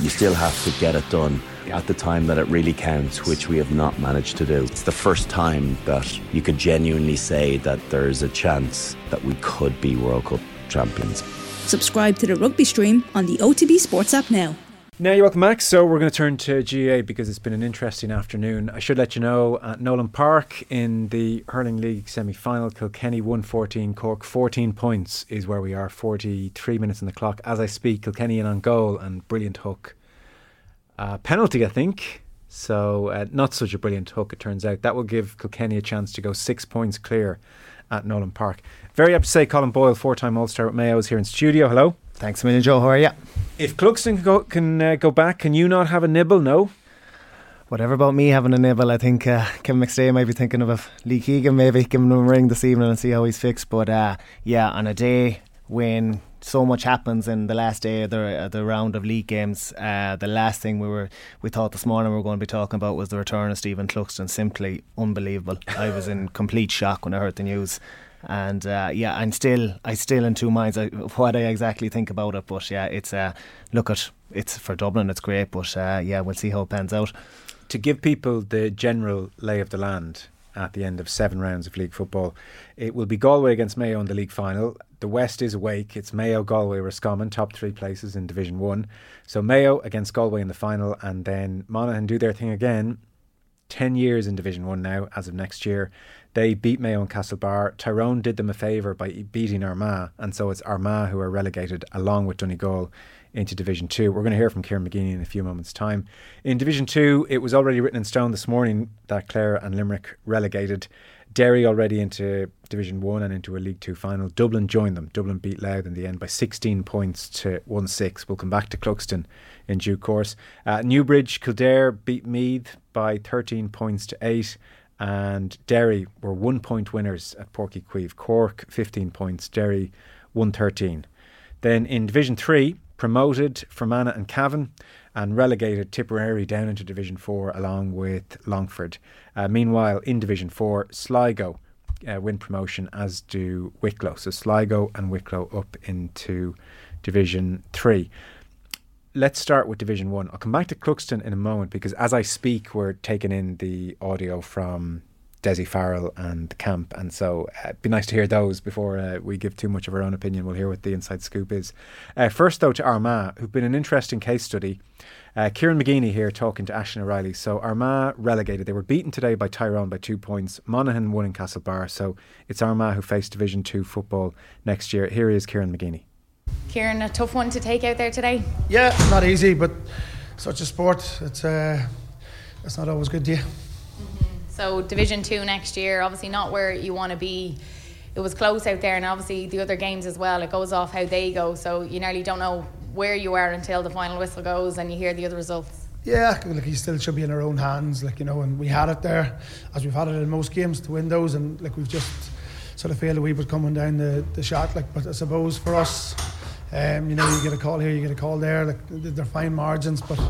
You still have to get it done at the time that it really counts, which we have not managed to do. It's the first time that you could genuinely say that there's a chance that we could be World Cup champions. Subscribe to the rugby stream on the OTB Sports app now. Now you're welcome Max. So we're going to turn to GAA because it's been an interesting afternoon. I should let you know at Nolan Park in the hurling league semi-final, Kilkenny won 14, Cork 14 points is where we are. 43 minutes on the clock as I speak. Kilkenny in on goal and brilliant hook, uh, penalty I think. So uh, not such a brilliant hook it turns out. That will give Kilkenny a chance to go six points clear at Nolan Park. Very happy to say Colm Boyle, four-time All-Star with Mayo, is here in studio. Hello. Thanks a million, Joe. How are you? If Cluxton can go, can, uh, go back, can you not have a nibble? No. Whatever about me having a nibble, I think uh, Kevin McStay might be thinking of a Lee Keegan maybe giving him a ring this evening and see how he's fixed. But uh, yeah, on a day when so much happens in the last day of the, uh, the round of league games. Uh, the last thing we were we thought this morning we were going to be talking about was the return of Stephen Cluxton. Simply unbelievable. I was in complete shock when I heard the news and uh, yeah, I'm still I still in two minds what I exactly think about it. But yeah, it's uh, look at it's for Dublin, it's great, but uh, yeah, we'll see how it pans out. To give people the general lay of the land at the end of seven rounds of league football, it will be Galway against Mayo in the league final. The West is awake. It's Mayo, Galway, Roscommon, top three places in Division One. So Mayo against Galway in the final, and then Monaghan do their thing again. Ten years in Division One now, as of next year. They beat Mayo and Castlebar. Tyrone did them a favour by beating Armagh, and so it's Armagh who are relegated along with Donegal into Division 2. We're going to hear from Kieran McGeeney in a few moments' time. In Division 2, it was already written in stone this morning that Clare and Limerick relegated. Derry already into Division 1 and into a League 2 final. Dublin joined them. Dublin beat Louth in the end by 16 points to 1 6. We'll come back to Cluxton in due course. Uh, Newbridge, Kildare beat Meath by 13 points to 8 and Derry were one point winners at Uí Cork 15 points, Derry 113. Then in Division 3, promoted Fermanagh and Cavan and relegated Tipperary down into Division 4 along with Longford. Uh, meanwhile, in Division 4, Sligo uh, win promotion, as do Wicklow. So Sligo and Wicklow up into Division 3 let's start with Division One. I'll come back to Cluxton in a moment because as I speak, we're taking in the audio from Dessie Farrell and the camp, and so uh, it'd be nice to hear those before uh, we give too much of our own opinion. We'll hear what the inside scoop is. Uh, first, though, to Armagh, who've been an interesting case study. Uh, Kieran McGeeney here talking to Ashton O'Reilly. So Armagh relegated. They were beaten today by Tyrone by two points. Monaghan won in Castlebar. So it's Armagh who face Division Two football next year. Here is Kieran McGeeney. Kieran, a tough one to take out there today. Yeah, not easy, but such a sport. It's uh, it's not always good, to you? So Division Two next year, obviously not where you want to be. It was close out there, and obviously the other games as well. It goes off how they go, so you nearly don't know where you are until the final whistle goes and you hear the other results. Yeah, like you still should be in our own hands, like you know, and we had it there, as we've had it in most games to win those, and like we've just sort of failed a wee bit coming down the, the shot. Like, but I suppose for us, um, you know, you get a call here, you get a call there. Like they're fine margins, but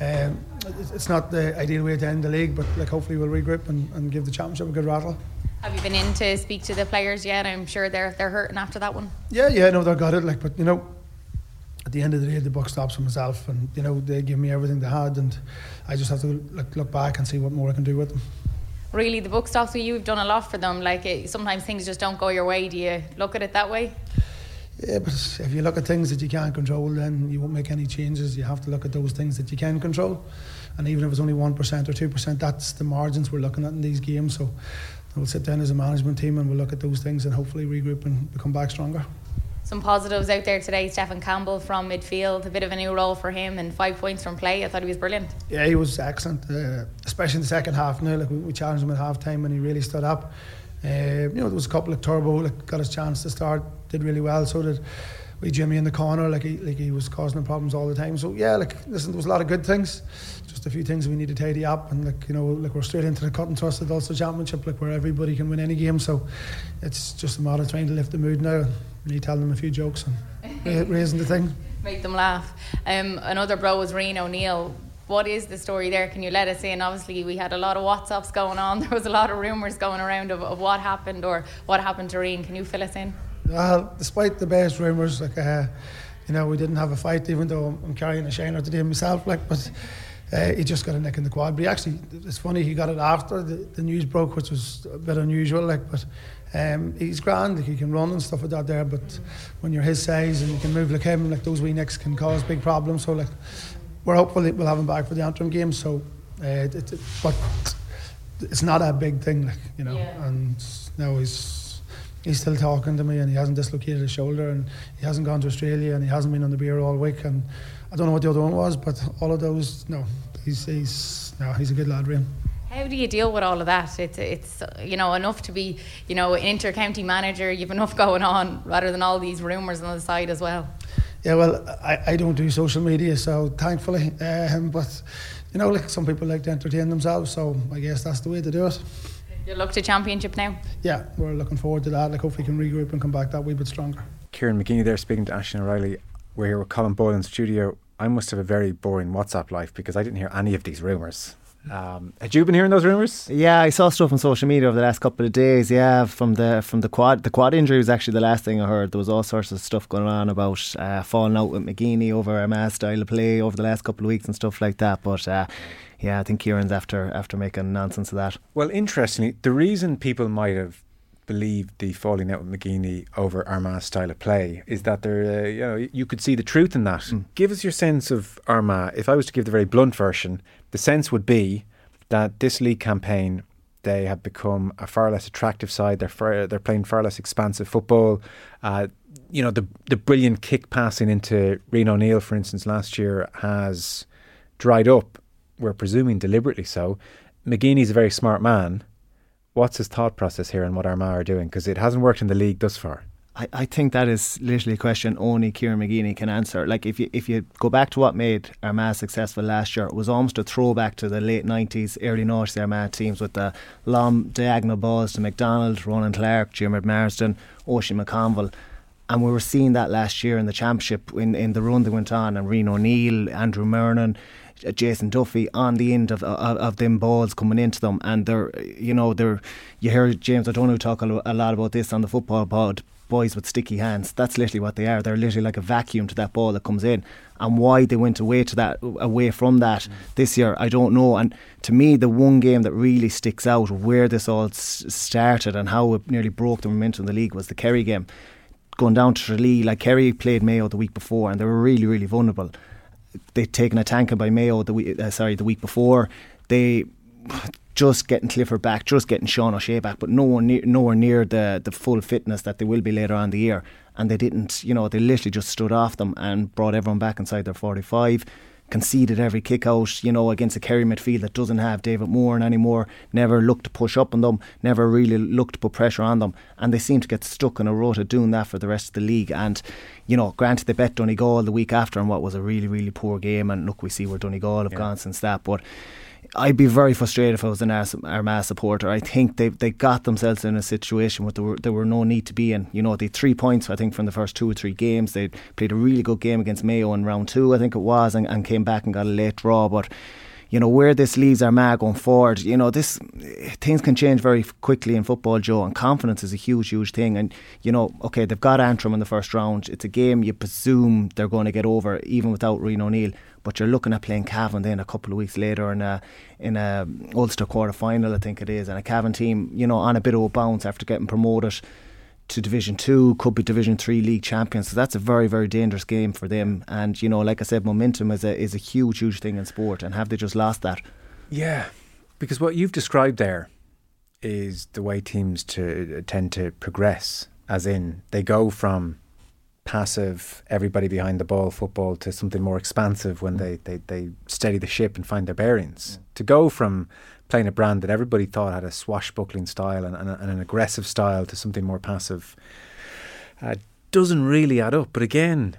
um, it's not the ideal way to end the league. But like, hopefully, we'll regroup and, and give the championship a good rattle. Have you been in to speak to the players yet? I'm sure they're they're hurting after that one. Yeah, yeah, no, they got it. Like, but you know, at the end of the day, the buck stops for myself, and you know, they give me everything they had, and I just have to look, look back and see what more I can do with them. Really, the book stops with you. You've done a lot for them. Like it, sometimes things just don't go your way. Do you look at it that way? Yeah, but if you look at things that you can't control, then you won't make any changes. You have to look at those things that you can control. And even if it's only 1% or 2%, that's the margins we're looking at in these games. So we'll sit down as a management team and we'll look at those things and hopefully regroup and become back stronger. Some positives out there today. Stephen Campbell from midfield, a bit of a new role for him, and five points from play. I thought he was brilliant. Yeah, he was excellent, uh, especially in the second half. Now, like we, we challenged him at half time, and he really stood up. Uh, you know, there was a couple of turbo, like got his chance to start, did really well. So did we Jimmy in the corner, like he like he was causing problems all the time. So yeah, like listen, there was a lot of good things, just a few things we need to tidy up, and like you know, like we're straight into the cut and thrust of the Ulster Championship, like where everybody can win any game. So it's just a matter of trying to lift the mood now. Me telling them a few jokes and raising the thing. Make them laugh. Um, another bro was Rian O'Neill what is the story there? Can you let us in? Obviously, we had a lot of WhatsApps going on. There was a lot of rumours going around of, of what happened or what happened to Rian. Can you fill us in? Well, despite the best rumours, like uh, you know, we didn't have a fight, even though I'm carrying a shiner today myself. Like, but uh, he just got a nick in the quad. But he actually, it's funny, he got it after the, the news broke, which was a bit unusual. Like, but um, he's grand, like, he can run and stuff like that there. But when you're his size and you can move like him, like those wee nicks can cause big problems. So like, we're hopeful that we'll have him back for the Antrim game. So, uh, it, it, but it's not a big thing, like you know. Yeah. And now he's he's still talking to me, and he hasn't dislocated his shoulder, and he hasn't gone to Australia, and he hasn't been on the beer all week, and I don't know what the other one was, but all of those, no, he's he's no, he's a good lad, Rian. How do you deal with all of that? It's it's you know enough to be you know an inter-county manager. You've enough going on rather than all these rumours on the side as well. Yeah, well, I, I don't do social media, so thankfully, um, but you know, like some people like to entertain themselves, so I guess that's the way to do it. You look to championship now. Yeah, we're looking forward to that. Like, hopefully, we can regroup and come back that wee bit stronger. Kieran McGeeney there speaking to Ashton O'Reilly. We're here with Colm Boyle in studio. I must have a very boring WhatsApp life because I didn't hear any of these rumours. Um, had you been hearing those rumours? Yeah, I saw stuff on social media over the last couple of days. Yeah, from the from the quad. The quad injury was actually the last thing I heard. There was all sorts of stuff going on about uh, falling out with McGeeney over a mass style of play over the last couple of weeks and stuff like that. But uh, yeah, I think Kieran's after after making nonsense of that. Well, interestingly, the reason people might have believed the falling out with McGeeney over Armagh style of play is that there, uh, you know, you could see the truth in that. Mm. Give us your sense of Armagh. If I was to give the very blunt version, the sense would be that this league campaign they have become a far less attractive side. They're far, they're playing far less expansive football. Uh, you know the the brilliant kick passing into Rian O'Neill, for instance, last year has dried up. We're presuming deliberately so. McGeeney's a very smart man. What's his thought process here and what Armagh are doing? Because it hasn't worked in the league thus far. I, I think that is literally a question only Kieran McGeeney can answer. Like if you if you go back to what made Armagh successful last year, it was almost a throwback to the late nineties, early noughties Armagh teams with the long diagonal balls to McDonnell, Ronan Clarke, Jimmy Marsden, Oisin McConville. And we were seeing that last year in the championship in, in the run that went on and Rian O'Neill, Andrew Murnin, Jason Duffy on the end of, of of them balls coming into them, and they're you know they're you hear James O'Donoghue talk a, lot about this on the football pod. Boys with sticky hands. That's literally what they are. They're literally like a vacuum to that ball that comes in. And why they went away to that, away from that this year, I don't know. And to me, the one game that really sticks out where this all s- started and how it nearly broke the momentum of the league was the Kerry game. Going down to Tralee, like Kerry played Mayo the week before, and they were really, really vulnerable they'd taken a tanker by Mayo the week, uh, sorry, the week before. They just getting Clifford back, just getting Sean O'Shea back, but nowhere near, nowhere near the the full fitness that they will be later on in the year. And they didn't, you know, they literally just stood off them and brought everyone back inside their 45. Conceded every kick out, you know, against a Kerry midfield that doesn't have David Moore anymore. Never looked to push up on them. Never really looked to put pressure on them. And they seem to get stuck in a rut of doing that for the rest of the league. And you know, granted they bet Donegal the week after in what was a really, really poor game. And look, we see where Donegal have Yeah. gone since that. But I'd be very frustrated if I was an Armagh supporter. I think they they got themselves in a situation where there were, there were no need to be in. You know, they three points, I think, from the first two or three games. They played a really good game against Mayo in round two, I think it was, and, and came back and got a late draw. But you know where this leaves Armagh going forward. You know this things can change very quickly in football, Joe, and confidence is a huge, huge thing. And you know, okay, they've got Antrim in the first round. It's a game you presume they're going to get over, even without Rian O'Neill. But you're looking at playing Cavan then a couple of weeks later in a in a Ulster quarter final, I think it is, and a Cavan team, you know, on a bit of a bounce after getting promoted to Division Two, could be Division Three league champions. So that's a very, very dangerous game for them. And you know, like I said, momentum is a is a huge, huge thing in sport. And have they just lost that? Yeah, because what you've described there is the way teams to tend to progress, as in they go from passive, everybody behind the ball football to something more expansive when they, they, they steady the ship and find their bearings. To go from playing a brand that everybody thought had a swashbuckling style and, and, and an aggressive style to something more passive uh, doesn't really add up. But again,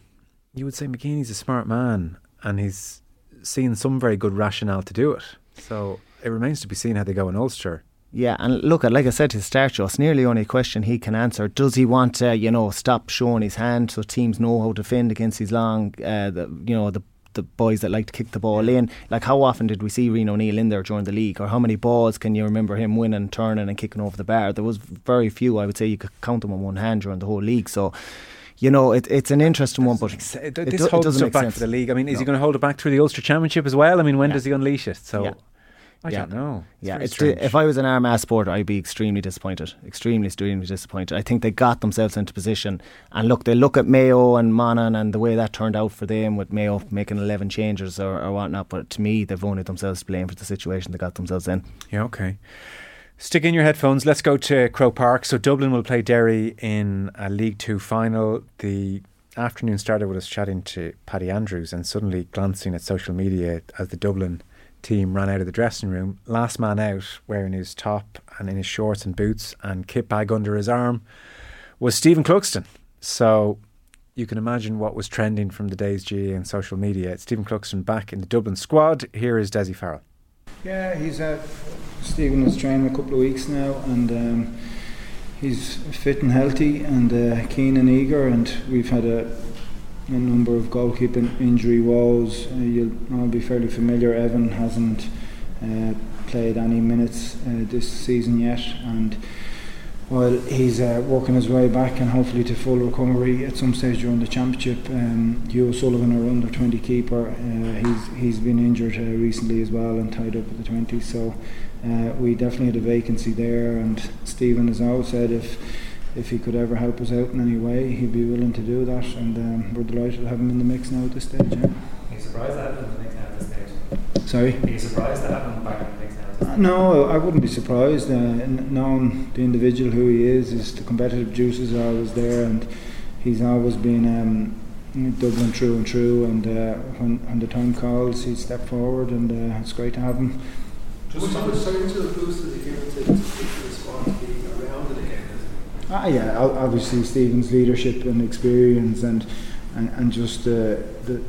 you would say McGeeney's a smart man and he's seen some very good rationale to do it. So it remains to be seen how they go in Ulster. Yeah, and look, like I said to start, Joe, it's nearly only a question he can answer. Does he want to, you know, stop showing his hand so teams know how to defend against his long, uh, the, you know, the the boys that like to kick the ball in. Like, how often did we see Rian O'Neill in there during the league, or how many balls can you remember him winning, turning, and kicking over the bar? There was very few. I would say you could count them on one hand during the whole league. So, you know, it, it's an interesting one, but Ex- it, this do- it doesn't make back sense. for the league. I mean, is he going to hold it back through the Ulster Championship as well? I mean, when Yeah. does he unleash it? So Yeah. I Yeah. don't know. It's yeah, it's strange. if I was an Armagh supporter, I'd be extremely disappointed. Extremely, extremely disappointed. I think they got themselves into position. And look, they look at Mayo and Monaghan and the way that turned out for them with Mayo making 11 changes or, or whatnot. But to me, they've only themselves to blame for the situation they got themselves in. Yeah, okay. Stick in your headphones. Let's go to Croke Park. So Dublin will play Derry in a League Two final. The afternoon started with us chatting to Paddy Andrews and suddenly glancing at social media as the Dublin team ran out of the dressing room. Last man out, wearing his top and in his shorts and boots and kit bag under his arm, was Stephen Cluxton. So you can imagine what was trending from the day's GAA and social media. Stephen Cluxton back in the Dublin squad. Here is Dessie Farrell. Yeah, he's uh, Stephen has trained a couple of weeks now, and um, he's fit and healthy, and uh, keen and eager. And we've had a, a number of goalkeeping injury woes. Uh, you'll all be fairly familiar. Evan hasn't uh, played any minutes uh, this season yet, and while he's uh, working his way back and hopefully to full recovery at some stage during the championship. Um, Hugh Sullivan, our under 20 keeper, uh, he's he's been injured recently as well and tied up with the 20s. So we definitely had a vacancy there. And Stephen has always said if if he could ever help us out in any way, he'd be willing to do that. And um, we're delighted to have him in the mix now at this stage. Yeah. Are you surprised that happened in the mix now at this stage? Sorry. Are you surprised that happened back in the mix now at this Uh, stage? No, I wouldn't be surprised. Uh, knowing the individual who he is, is the competitive juices are always there, and he's always been um, Dublin true and true. And uh, when, when the time calls, he'd step forward, and uh, it's great to have him. Just how much time to the boost did he give it to, to stick to the squad to be around it again? Ah, yeah, obviously Stephen's leadership and experience, and and, and just the, the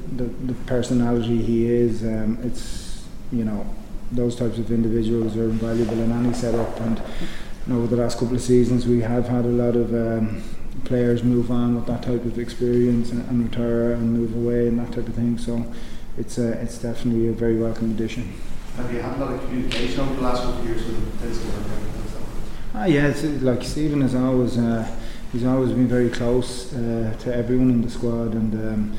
the personality he is. Um, it's you know those types of individuals are invaluable in any setup. And you know, over the last couple of seasons, we have had a lot of um, players move on with that type of experience and, and retire and move away and that type of thing. So it's uh, it's definitely a very welcome addition. Have you had a lot of communication over the last couple of years with going on? Ah, yeah, uh, like Stephen has always uh, he's always been very close uh, to everyone in the squad, and um,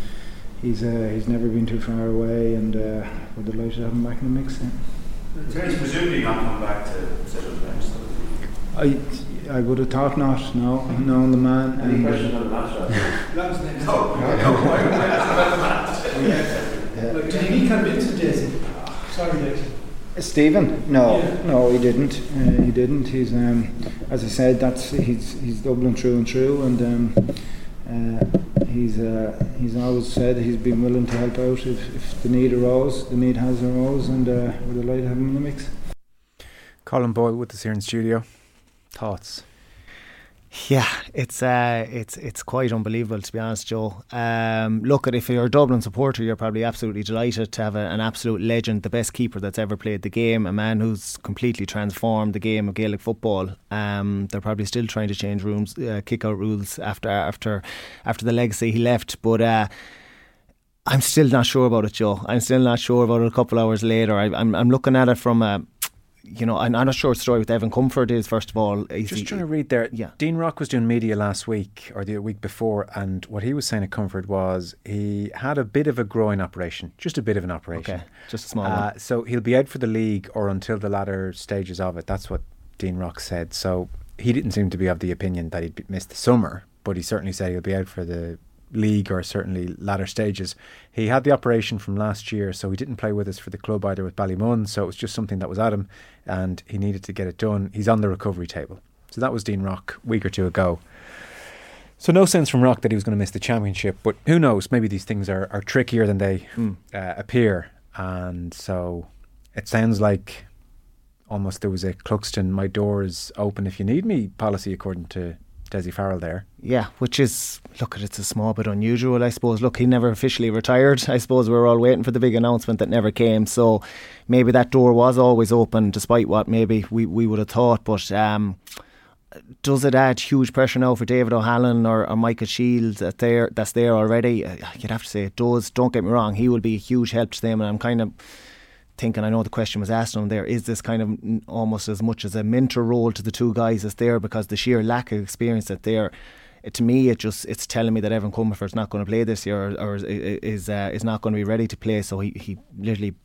he's uh, he's never been too far away, and uh, we're delighted to have him back in the mix. Yeah. He's presumably not coming back to sit on the bench. I I would have thought not. No, knowing the man. And, uh, on the match? No, no, no. Why would I ask about the match? Like, did he come into Daisy? Sorry, Dixie. Stephen? No, Yeah. no, he didn't. Uh, he didn't. He's um, as I said, that's he's he's Dublin true and true, and um, uh, he's uh, he's always said he's been willing to help out if, if the need arose. The need has arose, and uh, we're delighted to have him in the mix. Colm Boyle with us here in studio. Thoughts? Yeah, it's uh, it's it's quite unbelievable to be honest, Joe. Um, look, at if you're a Dublin supporter, you're probably absolutely delighted to have a, an absolute legend, the best keeper that's ever played the game, a man who's completely transformed the game of Gaelic football. Um, they're probably still trying to change rooms, uh, kick out rules after after after the legacy he left, but. Uh, I'm still not sure about it, Joe. I'm still not sure about it. A couple hours later, I, I'm I'm looking at it from a, you know, I'm, I'm not sure what the story with Evan Comerford is. First of all, Is Just he- trying to read there. Yeah. Dean Rock was doing media last week or the week before, and what he was saying at Comerford was he had a bit of a groin operation, just a bit of an operation. Okay, just a small Uh, one. so he'll be out for the league or until the latter stages of it. That's what Dean Rock said. So he didn't seem to be of the opinion that he'd missed the summer, but he certainly said he'll be out for the league or certainly latter stages. He had the operation from last year, so he didn't play with us for the club either with Ballymun. So it was just something that was at him, and he needed to get it done. He's on the recovery table. So that was Dean Rock a week or two ago. So no sense from Rock that he was going to miss the championship, but who knows? Maybe these things are, are trickier than they Mm. uh, appear, and so it sounds like almost there was a Cluxton, my door is open if you need me policy, according to Dessie Farrell there. Yeah, which is look, at it's a small bit unusual, I suppose. Look, he never officially retired. I suppose we are all waiting for the big announcement that never came. So maybe that door was always open, despite what maybe we, we would have thought. But um, does it add huge pressure now for David O'Hanlon or, or Michael Shields that there that's there already? Uh, You'd have to say it does. Don't get me wrong, he will be a huge help to them, and I'm kind of thinking. I know the question was asked on there: is this kind of almost as much as a mentor role to the two guys as there because the sheer lack of experience that they're to me, it just it's telling me that Evan Comerford's not going to play this year, or, or is uh, is not going to be ready to play. So he he literally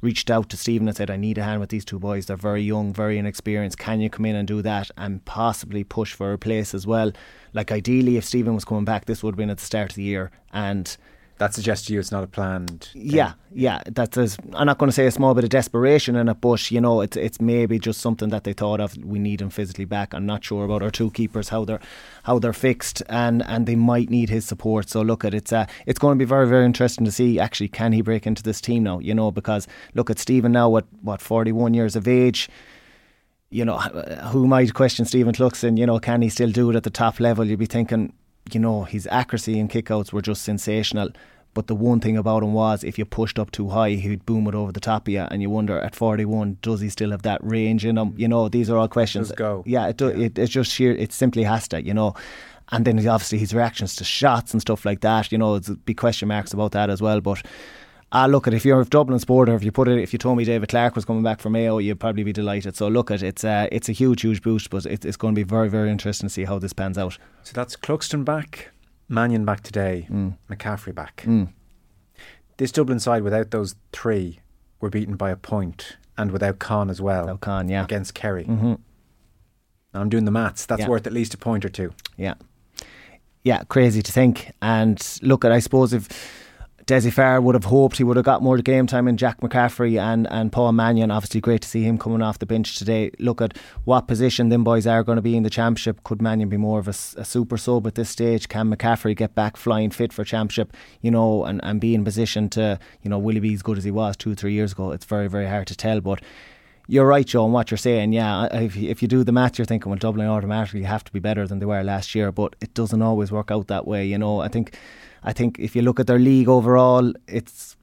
reached out to Stephen and said, "I need a hand with these two boys. They're very young, very inexperienced. Can you come in and do that and possibly push for a place as well?" Like ideally, if Stephen was coming back, this would have been at the start of the year and that suggests to you it's not a planned. Thing. Yeah, yeah. That's I'm not going to say a small bit of desperation in it, but you know, it's it's maybe just something that they thought of. We need him physically back. I'm not sure about our two keepers how they're how they're fixed, and and they might need his support. So look at it's uh, it's going to be very very interesting to see actually can he break into this team now? You know, because look at Stephen now at what 41 years of age you know, who might question Stephen Cluxton, you know, can he still do it at the top level? You'd be thinking, you know, his accuracy and kickouts were just sensational. But the one thing about him was if you pushed up too high, he'd boom it over the top of you, and you wonder at 41, does he still have that range in him? You know, these are all questions. Just go. Yeah, it, do, yeah. It, it's just sheer. It simply has to. You know. And then obviously his reactions to shots and stuff like that. You know, there's big question marks about that as well. But ah, look at if you're a Dublin supporter, if you put it, if you told me David Clarke was coming back from Mayo, you'd probably be delighted. So look at it's uh, it's a huge, huge boost, but it, it's going to be very, very interesting to see how this pans out. So that's Cluxton back, Mannion back today, mm. McCaffrey back. Mm. This Dublin side, without those three, were beaten by a point, and without Con as well. Without Con, yeah, against Kerry. Mm-hmm. I'm doing the maths. That's yeah. worth at least a point or two. Yeah, yeah, crazy to think. And look at, I suppose if Dessie Farr would have hoped he would have got more game time in Jack McCaffrey and, and Paul Mannion. Obviously, great to see him coming off the bench today. Look at what position them boys are going to be in the championship. Could Mannion be more of a, a super sub at this stage? Can McCaffrey get back flying fit for championship? You know, and, and be in position to, you know, will he be as good as he was two three years ago? It's very, very hard to tell. But you're right, Joe, what you're saying. Yeah, if, if you do the math, you're thinking, well, Dublin automatically have to be better than they were last year, but it doesn't always work out that way. You know, I think I think if you look at their league overall, it's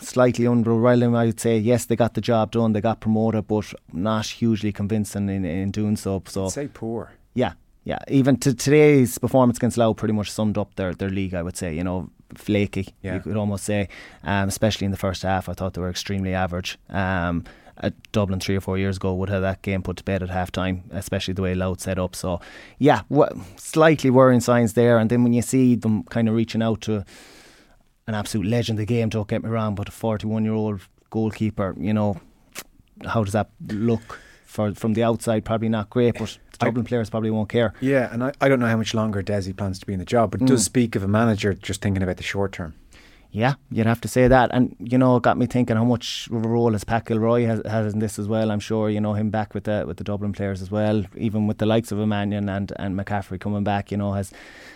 slightly underwhelming. I would say yes, they got the job done, they got promoted, but not hugely convincing in, in doing so. So I'd say poor. Yeah, yeah. Even to today's performance against Louth pretty much summed up their their league. I would say you know flaky. Yeah. You could almost say, um, especially in the first half. I thought they were extremely average. Um, at Dublin three or four years ago would have that game put to bed at half time, especially the way Louth set up. So, yeah, w- slightly worrying signs there. And then when you see them kind of reaching out to an absolute legend of the game, don't get me wrong, but a 41 year old goalkeeper, you know, how does that look? For, from the outside, probably not great, but the Dublin I, players probably won't care. Yeah, and I, I don't know how much longer Dessie plans to be in the job, but it mm. does speak of a manager just thinking about the short term. Yeah, you'd have to say that. And, you know, it got me thinking how much role has Pat Gilroy has, has in this as well. I'm sure, you know, him back with the with the Dublin players as well, even with the likes of Mannion and, and McCaffrey coming back, you know, has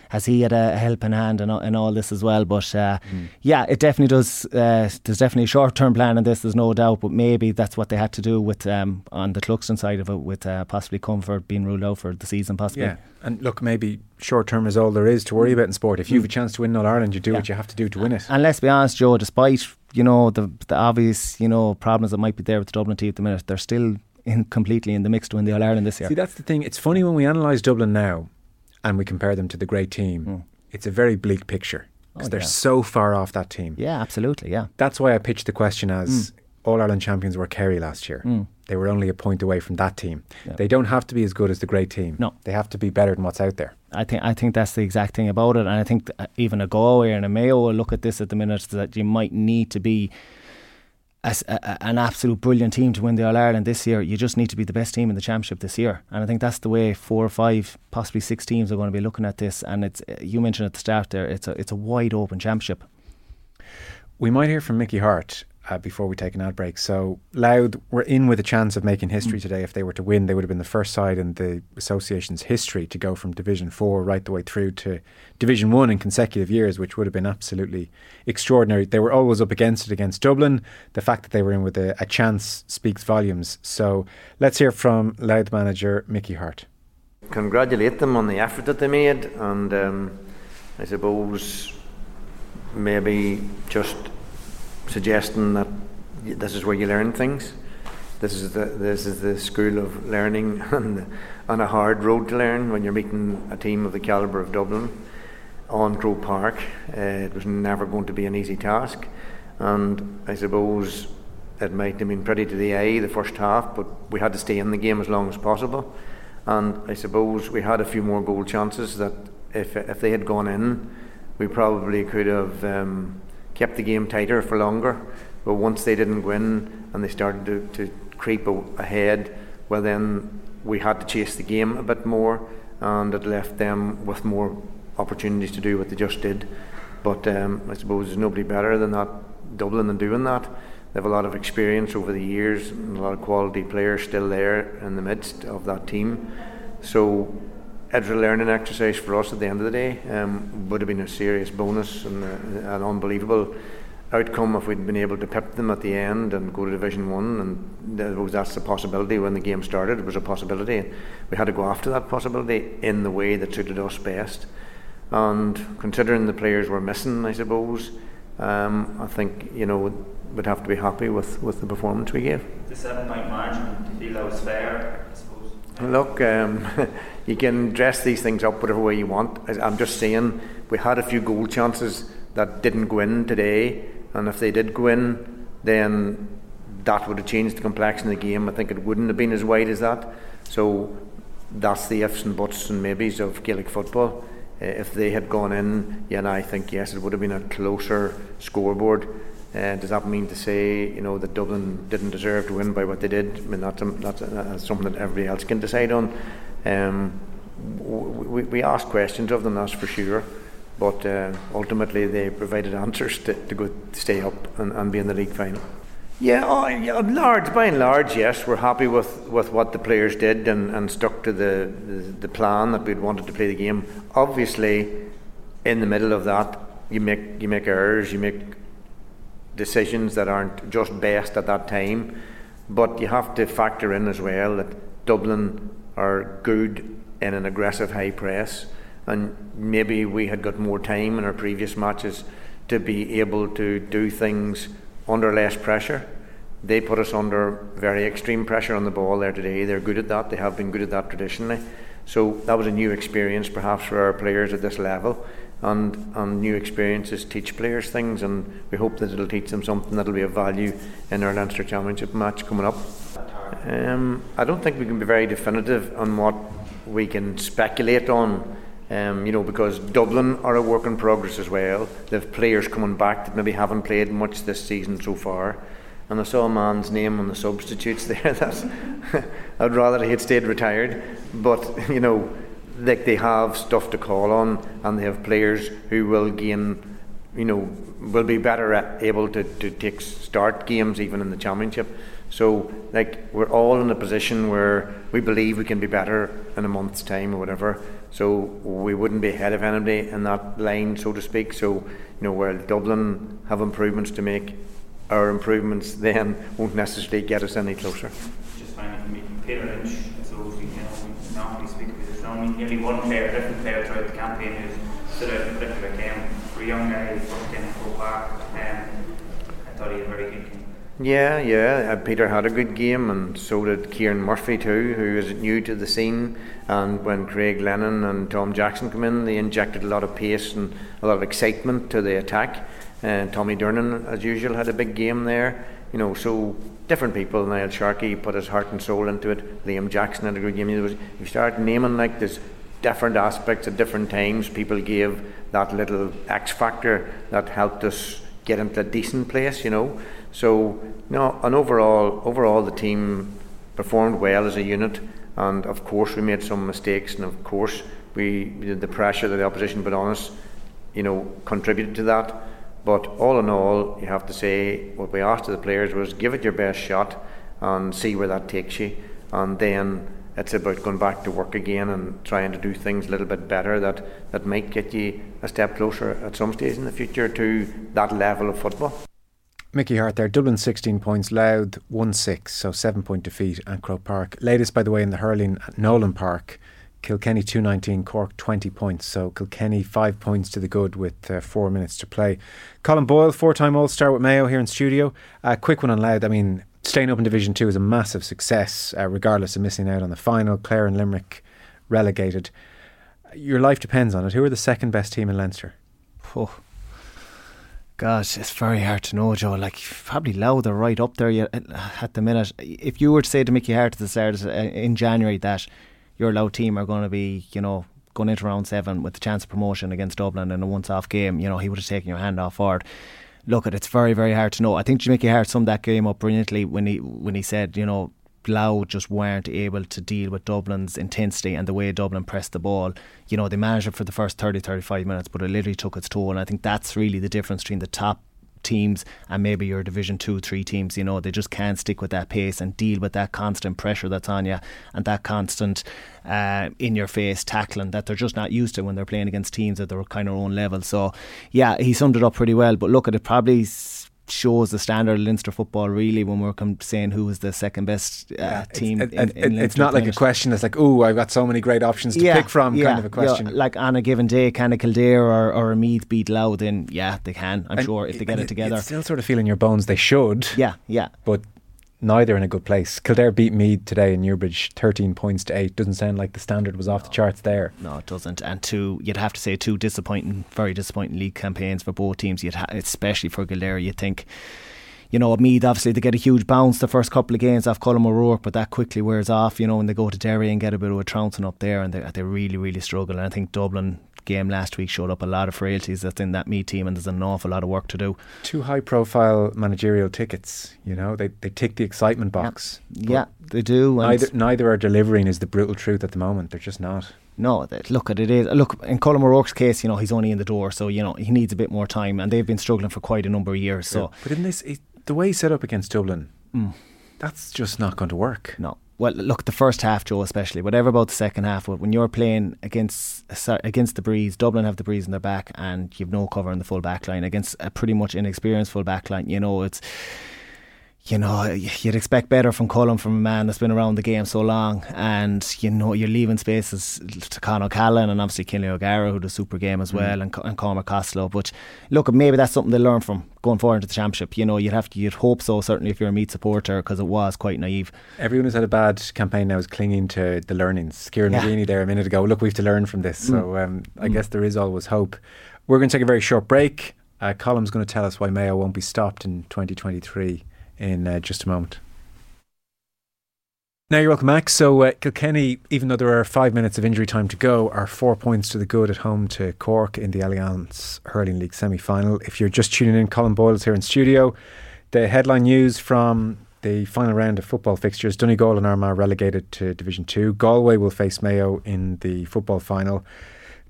has he had a helping hand in, in all this as well? But uh, mm. yeah, it definitely does. Uh, there's definitely a short term plan in this. There's no doubt. But maybe that's what they had to do with um, on the Cluxton side of it, with uh, possibly Comerford being ruled out for the season, possibly. Yeah, and look, maybe short term is all there is to worry about in sport. If you have a mm. chance to win All Ireland, you do yeah. what you have to do to win it. And let's be honest, Joe. Despite you know the the obvious you know problems that might be there with the Dublin team at the minute, they're still in completely in the mix to win the All Ireland this year. See, that's the thing. It's funny when we analyse Dublin now and we compare them to the great team. Mm it's a very bleak picture because oh, they're yeah. so far off that team. Yeah, absolutely. Yeah. That's why I pitched the question as mm. All Ireland champions were Kerry last year. Mm. They were only a point away from that team. Yeah. They don't have to be as good as the great team. No, they have to be better than what's out there. I think I think that's the exact thing about it, and I think even a Galway and a Mayo will look at this at the minute that you might need to be a, a, an absolute brilliant team to win the All Ireland this year. You just need to be the best team in the championship this year, and I think that's the way four or five, possibly six teams are going to be looking at this. And it's you mentioned at the start there, it's a it's a wide open championship. We might hear from Mickey Harte uh, before we take an ad break. So Louth were in with a chance of making history mm. today. If they were to win, they would have been the first side in the association's history to go from Division Four right the way through to Division One in consecutive years, which would have been absolutely extraordinary. They were always up against it against Dublin. The fact that they were in with a, a chance speaks volumes. So let's hear from Louth manager Mickey Harte. Congratulate them on the effort that they made, and um, I suppose maybe just suggesting that this is where you learn things. This is the this is the school of learning and on a hard road to learn when you're meeting a team of the calibre of Dublin on Croke Park. Uh, it was never going to be an easy task, and I suppose it might have been pretty to the eye the first half, but we had to stay in the game as long as possible. And I suppose we had a few more goal chances that if if they had gone in, we probably could have um, kept the game tighter for longer. But once they didn't win and they started to, to creep ahead, well then we had to chase the game a bit more, and it left them with more opportunities to do what they just did. But um, I suppose there's nobody better than that Dublin in doing that. They have a lot of experience over the years, and a lot of quality players still there in the midst of that team. So it's a learning exercise for us at the end of the day. Um, would have been a serious bonus and uh, an unbelievable outcome if we'd been able to pip them at the end and go to Division One. And I suppose that's the possibility. When the game started, it was a possibility. We had to go after that possibility in the way that suited us best. And considering the players were missing, I suppose, um, I think you know we'd have to be happy with, with the performance we gave. The seven point margin, do you feel that was fair? Look, um, you can dress these things up whatever way you want. I'm just saying we had a few goal chances that didn't go in today, and if they did go in, then that would have changed the complexion of the game. I think it wouldn't have been as wide as that. So that's the ifs and buts and maybes of Gaelic football. Uh, if they had gone in, yeah, I think yes, it would have been a closer scoreboard. Uh, does that mean to say, you know, that Dublin didn't deserve to win by what they did? I mean, that's, a, that's, a, that's something that everybody else can decide on. Um, we, we asked questions of them, that's for sure. But uh, ultimately, they provided answers to, to go stay up and, and be in the league final. Yeah, oh, yeah, large by and large, yes, we're happy with, with what the players did and, and stuck to the, the, the plan that we'd wanted to play the game. Obviously, in the middle of that, you make you make errors, you make decisions that aren't just best at that time. But you have to factor in as well that Dublin are good in an aggressive high press, and maybe we had got more time in our previous matches to be able to do things under less pressure. They put us under very extreme pressure on the ball there today. They're good at that. They have been good at that traditionally. So that was a new experience, perhaps, for our players at this level. And, and new experiences teach players things, and we hope that it'll teach them something that'll be of value in our Leinster Championship match coming up. Um, I don't think we can be very definitive on what we can speculate on um, you know, because Dublin are a work in progress as well. They have players coming back that maybe haven't played much this season so far. And I saw a man's name on the substitutes there. That's I'd rather he had stayed retired. But you know, like they have stuff to call on, and they have players who will gain, you know, will be better able to, to take start games even in the championship. So, like, we're all in a position where we believe we can be better in a month's time or whatever. So, we wouldn't be ahead of anybody in that line, so to speak. So, you know, while Dublin have improvements to make, our improvements then won't necessarily get us any closer. Just finally, Peter Lynch, I suppose, you know, we normally speak because there's only nearly one player, different player throughout the campaign who's stood out in particular game. For a young guy, he's worked in Croke Park, and I thought he had a very good game. Yeah, yeah. Uh, Peter had a good game, and so did Kieran Murphy too, who is new to the scene. And when Craig Lennon and Tom Jackson come in, they injected a lot of pace and a lot of excitement to the attack. And uh, Tommy Durnin, as usual, had a big game there. You know, so different people. Niall Sharkey put his heart and soul into it. Liam Jackson had a good game. You start naming like this different aspects at different times. People gave that little X factor that helped us get into a decent place. You know. So, no, and overall, overall the team performed well as a unit, and of course we made some mistakes, and of course we the pressure that the opposition put on us, you know, contributed to that. But all in all, you have to say what we asked of the players was give it your best shot and see where that takes you, and then it's about going back to work again and trying to do things a little bit better that, that might get you a step closer at some stage in the future to that level of football. Mickey Harte there, Dublin 16 points, Louth 1 6, so 7 point defeat at Croke Park. Latest, by the way, in the hurling at Nolan Park, Kilkenny 219, Cork 20 points. So Kilkenny 5 points to the good with uh, 4 minutes to play. Colm Boyle, four time All Star with Mayo here in studio. Uh, quick one on Louth. I mean, staying up in Division 2 is a massive success, uh, regardless of missing out on the final. Clare and Limerick relegated. Your life depends on it. Who are the second best team in Leinster? Oh. Gosh, it's very hard to know, Joe. Like probably Louth are right up there at the minute. If you were to say to Mickey Harte at the start uh, in January that your low team are going to be, you know, going into round seven with the chance of promotion against Dublin in a once-off game, you know, he would have taken your hand off forward look it's very very hard to know. I think Mickey Harte summed that game up brilliantly when he when he said you know Louth just weren't able to deal with Dublin's intensity and the way Dublin pressed the ball. You know, they managed it for the first 30, 35 minutes, but it literally took its toll. And I think that's really the difference between the top teams and maybe your division two three teams you know they just can't stick with that pace and deal with that constant pressure that's on you and that constant uh, in your face tackling that they're just not used to when they're playing against teams at their kind of own level. So yeah he summed it up pretty well but look at it probably shows the standard of Leinster football really when we're saying who is the second best uh, yeah, team. It's, in, in it's not like a question. It's like, oh, I've got so many great options to yeah, pick from, yeah, kind of a question. like on a given day, can a Kildare or, or a Meath beat Louth? Then yeah, they can. I'm and sure if they get it together. Still sort of feeling your bones they should. Yeah, yeah. But neither in a good place. Kildare beat Meath today in Newbridge, 13 points to 8. Doesn't sound like the standard was off no, the charts there. No, it doesn't. And two, you'd have to say two disappointing, very disappointing league campaigns for both teams, you'd ha- especially for Kildare. You think you know, Meath obviously they get a huge bounce the first couple of games off Colm O'Rourke, but that quickly wears off, you know, when they go to Derry and get a bit of a trouncing up there and they, they really, really struggle. And I think Dublin game last week showed up a lot of frailties that's in that me team and there's an awful lot of work to do. Two high profile managerial tickets, you know, they, they tick the excitement box. Yeah, yeah they do. Neither, neither are delivering is the brutal truth at the moment. They're just not. No, look at it is look in Colm O'Rourke's case. You know he's only in the door, so you know he needs a bit more time, and they've been struggling for quite a number of years. So, yeah. but in this, the way he set up against Dublin, mm. that's just not going to work. No. Well, look, the first half, Joe, especially, whatever about the second half, when you're playing against against the breeze, Dublin have the breeze in their back, and you've no cover in the full back line against a pretty much inexperienced full back line. You know, it's you know, you'd expect better from Colm from a man that's been around the game so long. And, you know, you're leaving spaces to Con O'Callaghan and obviously Kenny O'Gara, who does super game as mm. well, and, and Cormac Costello. But look, maybe that's something they learn from going forward into the championship. You know, you'd have to, you'd hope so, certainly if you're a Meath supporter, because it was quite naive. Everyone who's had a bad campaign now is clinging to the learnings. Kieran yeah. there a minute ago, look, we have to learn from this. Mm. So um, I mm. guess there is always hope. We're going to take a very short break. Uh, going to tell us why Mayo won't be stopped in 2023 in uh, just a moment. Now you're welcome back. So uh, Kilkenny, even though there are five minutes of injury time to go, are four points to the good at home to Cork in the Allianz Hurling League semi-final. If you're just tuning in, Colm Boyle's here in studio. The headline news from the final round of football fixtures: Donegal and Armagh relegated to Division Two. Galway will face Mayo in the football final.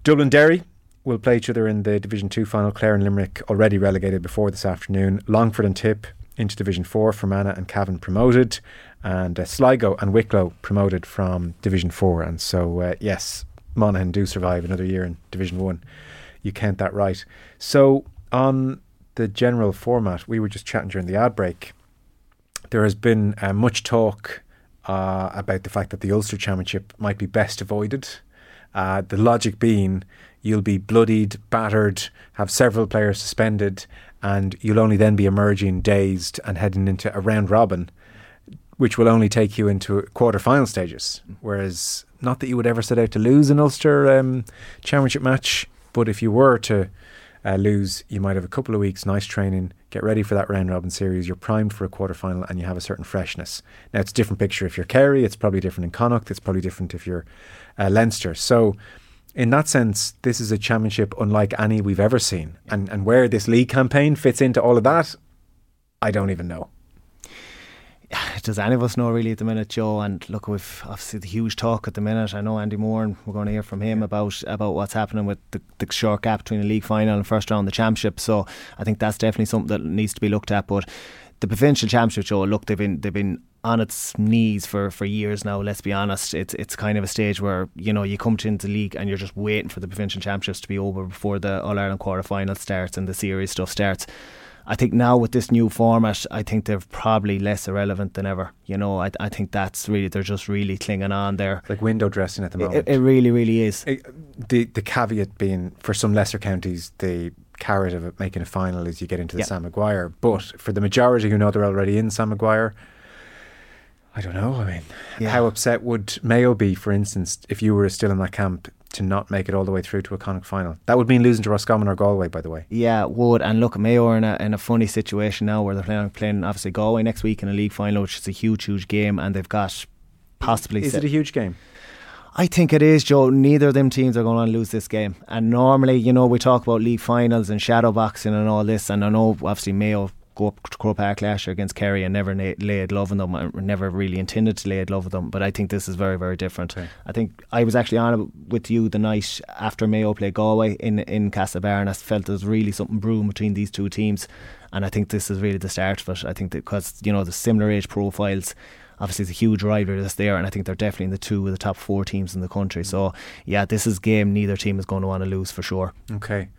Dublin Derry will play each other in the Division Two final. Clare and Limerick already relegated before this afternoon. Longford and Tip into Division 4, Fermanagh and Cavan promoted, and uh, Sligo and Wicklow promoted from Division 4. And so, uh, yes, Monaghan do survive another year in Division 1. You count that right. So, on the general format, we were just chatting during the ad break. There has been uh, much talk uh, about the fact that the Ulster Championship might be best avoided. Uh, the logic being you'll be bloodied, battered, have several players suspended, and you'll only then be emerging dazed and heading into a round robin, which will only take you into quarter final stages. Whereas, not that you would ever set out to lose an Ulster um, Championship match, but if you were to uh, lose, you might have a couple of weeks, nice training, get ready for that round robin series. You're primed for a quarter final and you have a certain freshness. Now, it's a different picture if you're Kerry, it's probably different in Connacht, it's probably different if you're uh, Leinster. So, in that sense, this is a championship unlike any we've ever seen. And and where this league campaign fits into all of that, I don't even know. Does any of us know really at the minute, Joe? And look, we've obviously the huge talk at the minute. I know Andy Moore, and we're going to hear from him about about what's happening with the, the short gap between the league final and first round of the championship. So I think that's definitely something that needs to be looked at. But the provincial championship, Joe, look, they've been they've been on its knees for, for years now. Let's be honest. It's it's kind of a stage where you know you come to into the league and you're just waiting for the provincial championships to be over before the All Ireland quarter final starts and the series stuff starts. I think now with this new format, I think they're probably less irrelevant than ever. You know, I, I think that's really they're just really clinging on there. Like window dressing at the moment. It, it really, really is. It, the the caveat being for some lesser counties, the carrot of making a final is you get into the Sam Maguire. But for the majority who know they're already in Sam Maguire, I don't know. I mean, yeah. how upset would Mayo be, for instance, if you were still in that camp to not make it all the way through to a Connacht final? That would mean losing to Roscommon or Galway, by the way. Yeah, would. And look, Mayo are in a, in a funny situation now where they're playing, playing obviously Galway next week in a league final, which is a huge, huge game, and they've got possibly. Is it a huge game? I think it is, Joe. Neither of them teams are going to lose this game. And normally, you know, we talk about league finals and shadow boxing and all this. And I know, obviously, Mayo go up to Croke Park last year against Kerry and never na- laid love on them. I never really intended to lay love with them. But I think this is very, very different. Okay. I think I was actually on with you the night after Mayo played Galway in in Castlebar, and I felt there was really something brewing between these two teams. And I think this is really the start of it. I think because you know the similar age profiles obviously it's a huge rivalry that's there, and I think they're definitely in the two of the top four teams in the country. Mm. So yeah, this is game neither team is going to want to lose for sure. Okay.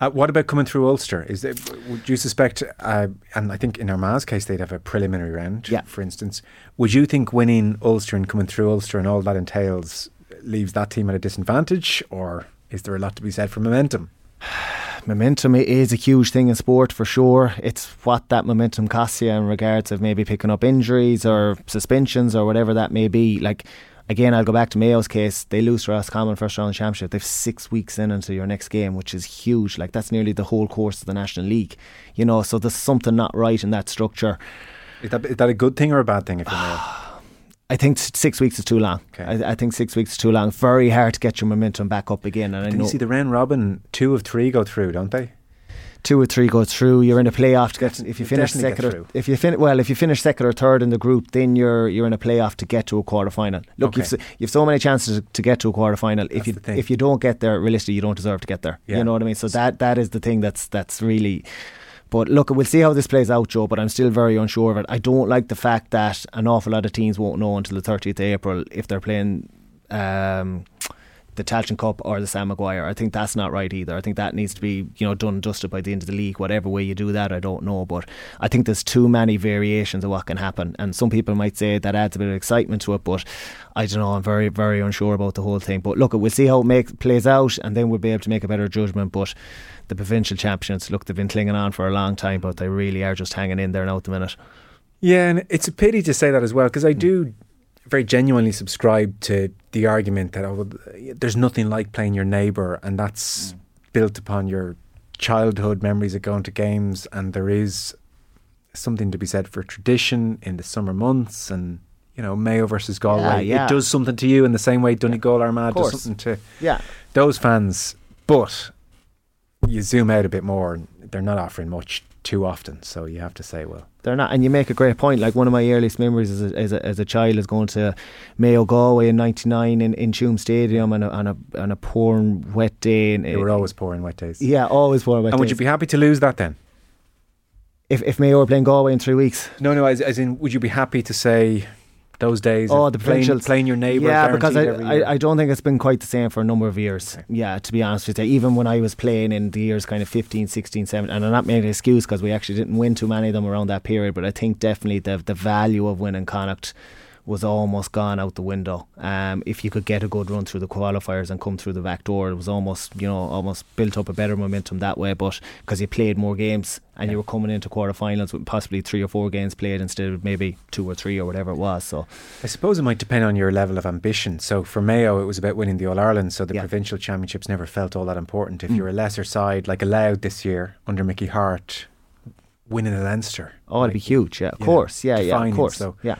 Uh, what about coming through Ulster? Is it, would you suspect? Uh, and I think in Armagh's case, they'd have a preliminary round. Yeah. For instance, would you think winning Ulster and coming through Ulster and all that entails leaves that team at a disadvantage, or is there a lot to be said for momentum? momentum is a huge thing in sport for sure. It's what that momentum costs you in regards of maybe picking up injuries or suspensions or whatever that may be. Like again, I'll go back to Mayo's case. They lose to Roscommon first round championship. They've six weeks in into your next game, which is huge. Like that's nearly the whole course of the National League. You know, so there's something not right in that structure. Is that, is that a good thing or a bad thing if you're Mayo? I think six weeks is too long. Okay. I, I, think six weeks is too long. Very hard to get your momentum back up again. And I know you see the round robin, two of three go through, don't they? Two or three go through. You're in a playoff to get. If you finish second, or, if you fin- well, if you finish second or third in the group, then you're you're in a playoff to get to a quarter final. Look, okay. you've you've so many chances to get to a quarter final. If you if you don't get there, realistically, you don't deserve to get there. Yeah. You know what I mean? So that that is the thing that's that's really but look, we'll see how this plays out, Joe. But I'm still very unsure of it. I don't like the fact that an awful lot of teams won't know until the 30th of April if they're playing. Um, the Tailteann Cup or the Sam Maguire. I think that's not right either. I think that needs to be you know done and dusted by the end of the league. Whatever way you do that, I don't know, but I think there's too many variations of what can happen. And some people might say that adds a bit of excitement to it, but I don't know. I'm very very unsure about the whole thing. But look, we'll see how it plays out, and then we'll be able to make a better judgment. But the provincial champions. Look, they've been clinging on for a long time, but they really are just hanging in there now at the minute. Yeah, and it's a pity to say that as well because I hmm. do very genuinely subscribe to the argument that oh, there's nothing like playing your neighbour, and that's mm. built upon your childhood memories of going to games, and there is something to be said for tradition in the summer months and you know Mayo versus Galway. Yeah, yeah. It does something to you in the same way Donegal Armagh does something to yeah. those fans. But you zoom out a bit more, and they're not offering much too often. So you have to say, well, they're not. And you make a great point. Like one of my earliest memories as a, as a, as a child is going to Mayo Galway in '99 in, in Tuam Stadium on a, on a on a pouring wet day. And they were always pouring wet days. Yeah, always pouring wet. Days. And days. would you be happy to lose that then? If if Mayo were playing Galway in three weeks? No, no. As, as in, would you be happy to say? Those days. Oh, the playing, playing your neighbour. Yeah, because I, I, I, don't think it's been quite the same for a number of years. Okay. Yeah, to be honest with you, even when I was playing in the years kind of 15, 16, 17, and I'm not making an excuse because we actually didn't win too many of them around that period, but I think definitely the the value of winning Connacht was almost gone out the window. Um, if you could get a good run through the qualifiers and come through the back door, it was almost you know almost built up a better momentum that way. But because you played more games and yeah. you were coming into quarterfinals with possibly three or four games played instead of maybe two or three or whatever it was. So I suppose it might depend on your level of ambition. So for Mayo, it was about winning the All Ireland. So the yeah. provincial championships never felt all that important. If mm. you're a lesser side like Allowed this year under Mickey Harte, winning a Leinster. Oh, it'd be huge. Yeah, of course. Know, yeah, yeah, of course. So yeah.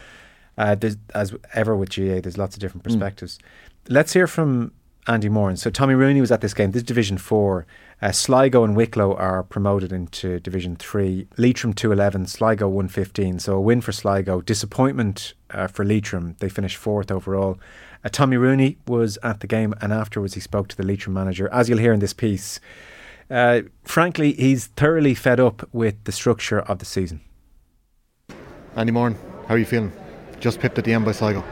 Uh, there's, as ever with GAA, there's lots of different mm. perspectives. Mm. Let's hear from Andy Moran. So Tommy Rooney was at this game. This is Division Four. Uh, Sligo and Wicklow are promoted into Division Three. Leitrim two eleven, Sligo one fifteen. So a win for Sligo. Disappointment uh, for Leitrim. They finished fourth overall. Uh, Tommy Rooney was at the game, and afterwards he spoke to the Leitrim manager, as you'll hear in this piece. Uh, frankly, he's thoroughly fed up with the structure of the season. Andy Moran, how are you feeling? Just pipped at the end by Sligo.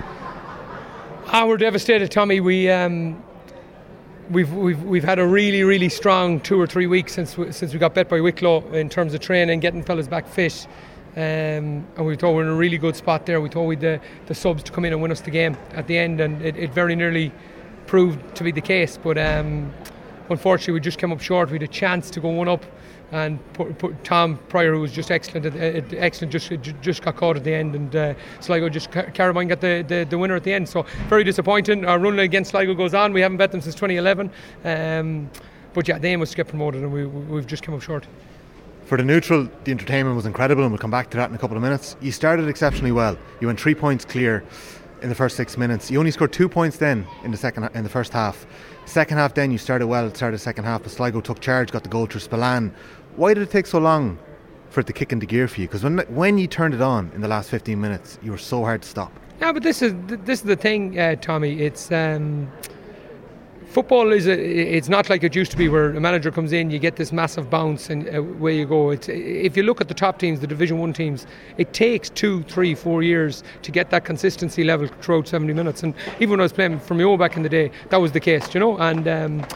Ah, we're devastated, Tommy. We um, we've we've we've had a really really strong two or three weeks since we, since we got bet by Wicklow in terms of training, getting fellas back fit. Um, and we thought we were in a really good spot there. We thought we'd the, the subs to come in and win us the game at the end, and it, it very nearly proved to be the case. But um, unfortunately, we just came up short. We had a chance to go one up and Tom Pryor, who was just excellent, uh, excellent, just just got caught at the end, and uh, Sligo just Carabine got the, the, the, winner at the end. So very disappointing. Our run against Sligo goes on. We haven't bet them since 2011, um, but yeah, they must get promoted, and we, we've just come up short. For the neutral, the entertainment was incredible, and we'll come back to that in a couple of minutes. You started exceptionally well. You went three points clear in the first six minutes. You only scored two points then in the second in the first half. Second half, then you started well. Started the second half, but Sligo took charge, got the goal through Spillane. Why did it take so long for it to kick into gear for you? Because when when you turned it on in the last 15 minutes, you were so hard to stop. Yeah, but this is this is the thing, uh, Tommy. It's um, football is a, it's not like it used to be where a manager comes in you get this massive bounce and uh, away you go it's, if you look at the top teams the division one teams it takes two three four years to get that consistency level throughout 70 minutes and even when I was playing for Mayo back in the day that was the case you know and um,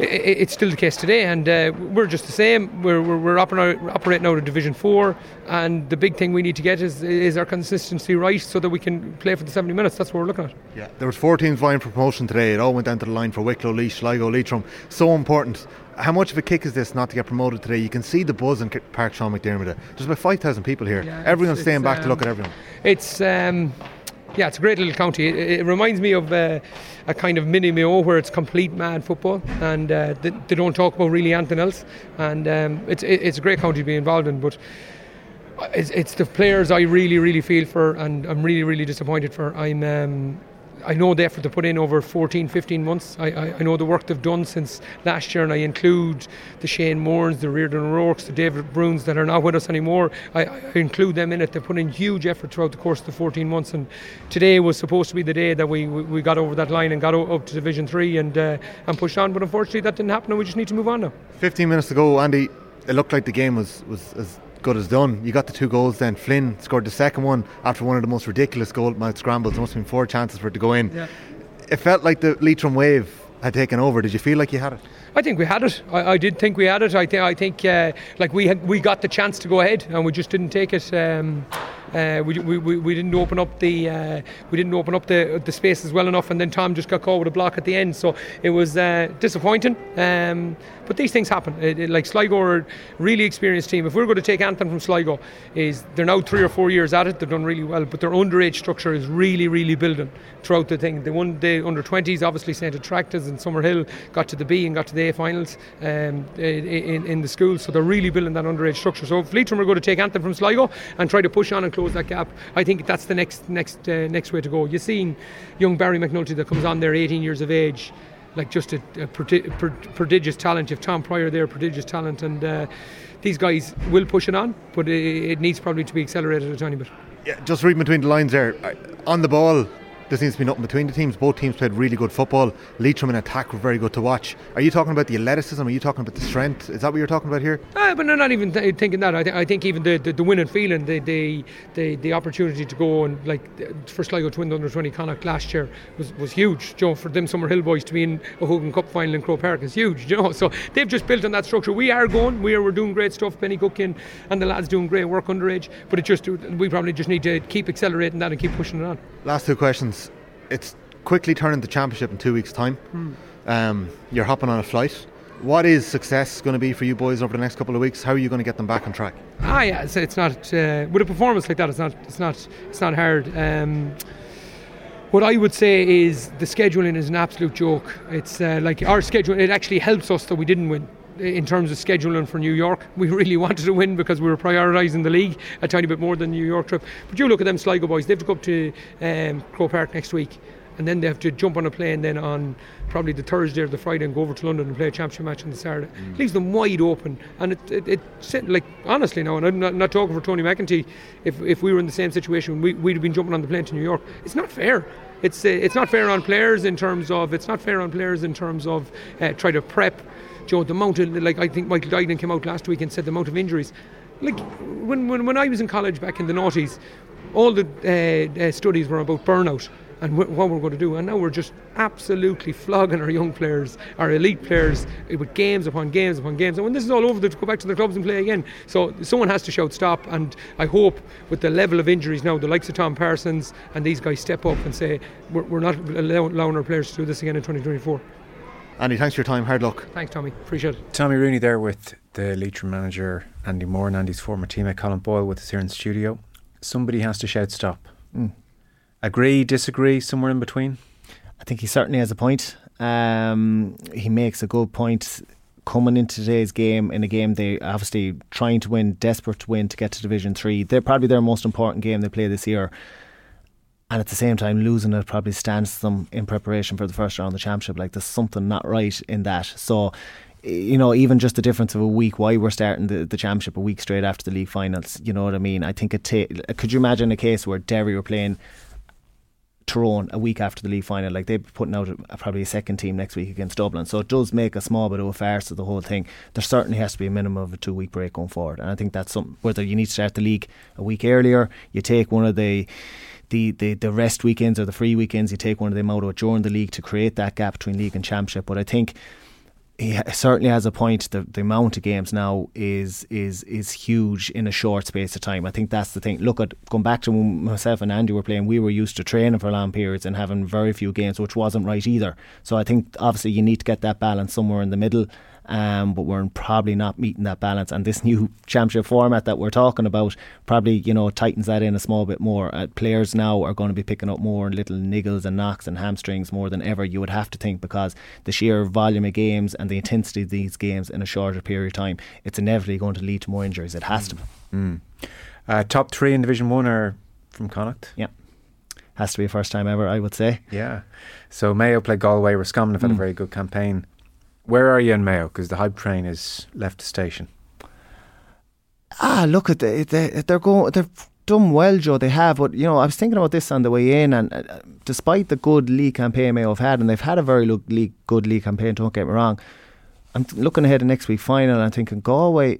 it's still the case today, and uh, we're just the same. We're, we're, we're operating out of Division Four, and the big thing we need to get is is our consistency right, so that we can play for the 70 minutes. That's what we're looking at. Yeah, there was four teams vying for promotion today. It all went down to the line for Wicklow, Laois, Sligo, Leitrim. So important. How much of a kick is this not to get promoted today? You can see the buzz in Park Sean McDermott. There's about 5,000 people here. Yeah, Everyone's staying back um, to look at everyone. It's. Um, yeah, it's a great little county. It, reminds me of uh, a kind of mini Mayo where it's complete mad football and uh, they, they, don't talk about really anything else. And um, it's it, it's a great county to be involved in, but. It's, it's, the players I really, really feel for, and I'm really, really disappointed for. I'm um, I know the effort they put in over 14, 15 months. I, I, I, know the work they've done since last year, and I include the Shane Moorns, the Riordan O'Rourke's, the David Bruns that are not with us anymore. I, I, include them in it. They've put in huge effort throughout the course of the 14 months, and today was supposed to be the day that we, we got over that line and got up to Division 3 and, uh, and pushed on, but unfortunately that didn't happen, and we just need to move on now. 15 minutes to go, Andy. It looked like the game was, was as good as done. You got the two goals then. Flynn scored the second one after one of the most ridiculous goal mouth scrambles. There must have been four chances for it to go in. Yeah. It felt like the Leitrim wave had taken over. Did you feel like you had it? I think we had it. I, I did think we had it. I think I think uh, like we had, we got the chance to go ahead and we just didn't take it. Um, uh, we, we, we didn't open up the uh, we didn't open up the the spaces well enough, and then Tom just got caught with a block at the end. So it was uh, disappointing. Um, but these things happen. It, it, like Sligo are a really experienced team. If we're going to take Antrim from Sligo, is they're now three or four years at it. They've done really well, but their underage structure is really really building throughout the thing. They won the under 20s, obviously St Attracta's and Summerhill got to the B and got to the A finals um, in, in the school. So they're really building that underage structure. So Leitrim are going to take Antrim from Sligo and try to push on and close that gap, I think that's the next next uh, next way to go. You've seen young Barry McNulty that comes on there, 18 years of age like just a, a prodigious talent. Have Tom Pryor there, prodigious talent, and uh, these guys will push it on, but it, it, needs probably to be accelerated a tiny bit. Yeah, just reading between the lines there, on the ball, there seems to be nothing between the teams. Both teams played really good football. Leitrim in attack were very good to watch. Are you talking about the athleticism? Are you talking about the strength? Is that what you're talking about here? Uh, but no, not even th- thinking that. I, th- I, think even the, the, the winning feeling, the, the, the the opportunity to go and like for Sligo to win the under 20 Connacht last year was, was huge. You know, for them Summerhill boys to be in a Hogan Cup final in Croke Park is huge. You know, so they've just built on that structure. We are going. We are we're doing great stuff. Benny Gutkin and the lads doing great work underage. But it just we probably just need to keep accelerating that and keep pushing it on. Last two questions. It's quickly turning the championship in two weeks' time. Hmm. Um, you're hopping on a flight. What is success going to be for you boys over the next couple of weeks? How are you going to get them back on track? Ah, yeah, it's, it's not uh, with a performance like that. It's not. It's not. It's not hard. Um, what I would say is the scheduling is an absolute joke. It's uh, like our schedule. It actually helps us that we didn't win in terms of scheduling for New York. We really wanted to win because we were prioritising the league a tiny bit more than the New York trip. But you look at them Sligo boys, they have to go up to um, Croke Park next week and then they have to jump on a plane then on probably the Thursday or the Friday and go over to London and play a championship match on the Saturday. Mm. Leaves them wide open, and it, it, it like honestly now, and I'm not, not, talking for Tony McEntee. If if we were in the same situation, we, would have been jumping on the plane to New York. It's not fair. It's uh, it's not fair on players in terms of it's not fair on players in terms of uh, try to prep. Joe, the amount of like I think Michael Duignan came out last week and said the amount of injuries. Like when when, when I was in college back in the noughties, all the uh, uh studies were about burnout and what we're going to do. And now we're just absolutely flogging our young players, our elite players, with games upon games upon games. And when this is all over, they go back to their clubs and play again. So someone has to shout stop. And I hope with the level of injuries now, the likes of Tom Parsons and these guys step up and say, we're, we're not allowing our players to do this again in 2024. Andy, thanks for your time. Hard luck. Thanks, Tommy. Appreciate it. Tommy Rooney there with the Leitrim manager, Andy Moran, and Andy's former teammate, Colm Boyle, with us here in the studio. Somebody has to shout stop. Mm. Agree, disagree, somewhere in between? I think he certainly has a point. Um, he makes a good point coming into today's game in a game they obviously trying to win, desperate to win to get to Division Three. They're probably their most important game they play this year. And at the same time losing it probably stands them in preparation for the first round of the championship. Like there's something not right in that. So you know, even just the difference of a week, why we're starting the, the championship a week straight after the league finals, you know what I mean? I think it ta- could you imagine a case where Derry were playing Tyrone a week after the league final. Like they're putting out a, probably a second team next week against Dublin. So it does make a small bit of a farce of the whole thing. There certainly has to be a minimum of a two week break going forward. And I think that's something, whether you need to start the league a week earlier, you take one of the the, the, the rest weekends or the free weekends, you take one of them out during the league to create that gap between league and championship. But I think he certainly has a point. The, the amount of games now is is is huge in a short space of time. I think that's the thing. Look at going back to when myself and Andy were playing. We were used to training for long periods and having very few games, which wasn't right either. So I think obviously you need to get that balance somewhere in the middle um, but we're probably not meeting that balance. And this new championship format that we're talking about probably you know tightens that in a small bit more. Uh, players now are going to be picking up more little niggles and knocks and hamstrings more than ever. You would have to think because the sheer volume of games and the intensity of these games in a shorter period of time, it's inevitably going to lead to more injuries. It has to. Mm. Uh, top three in Division One are from Connacht. Yeah has to be a first time ever, I would say. Yeah. So Mayo played Galway. Roscommon have had mm. a very good campaign. Where are you in Mayo? Because the hype train has left the station. Ah, look at the, they, they're going. They've done well, Joe. They have, but you know, I was thinking about this on the way in, and uh, despite the good league campaign Mayo have had, and they've had a very league, good league campaign. Don't get me wrong. I'm looking ahead to next week final. and I'm thinking Galway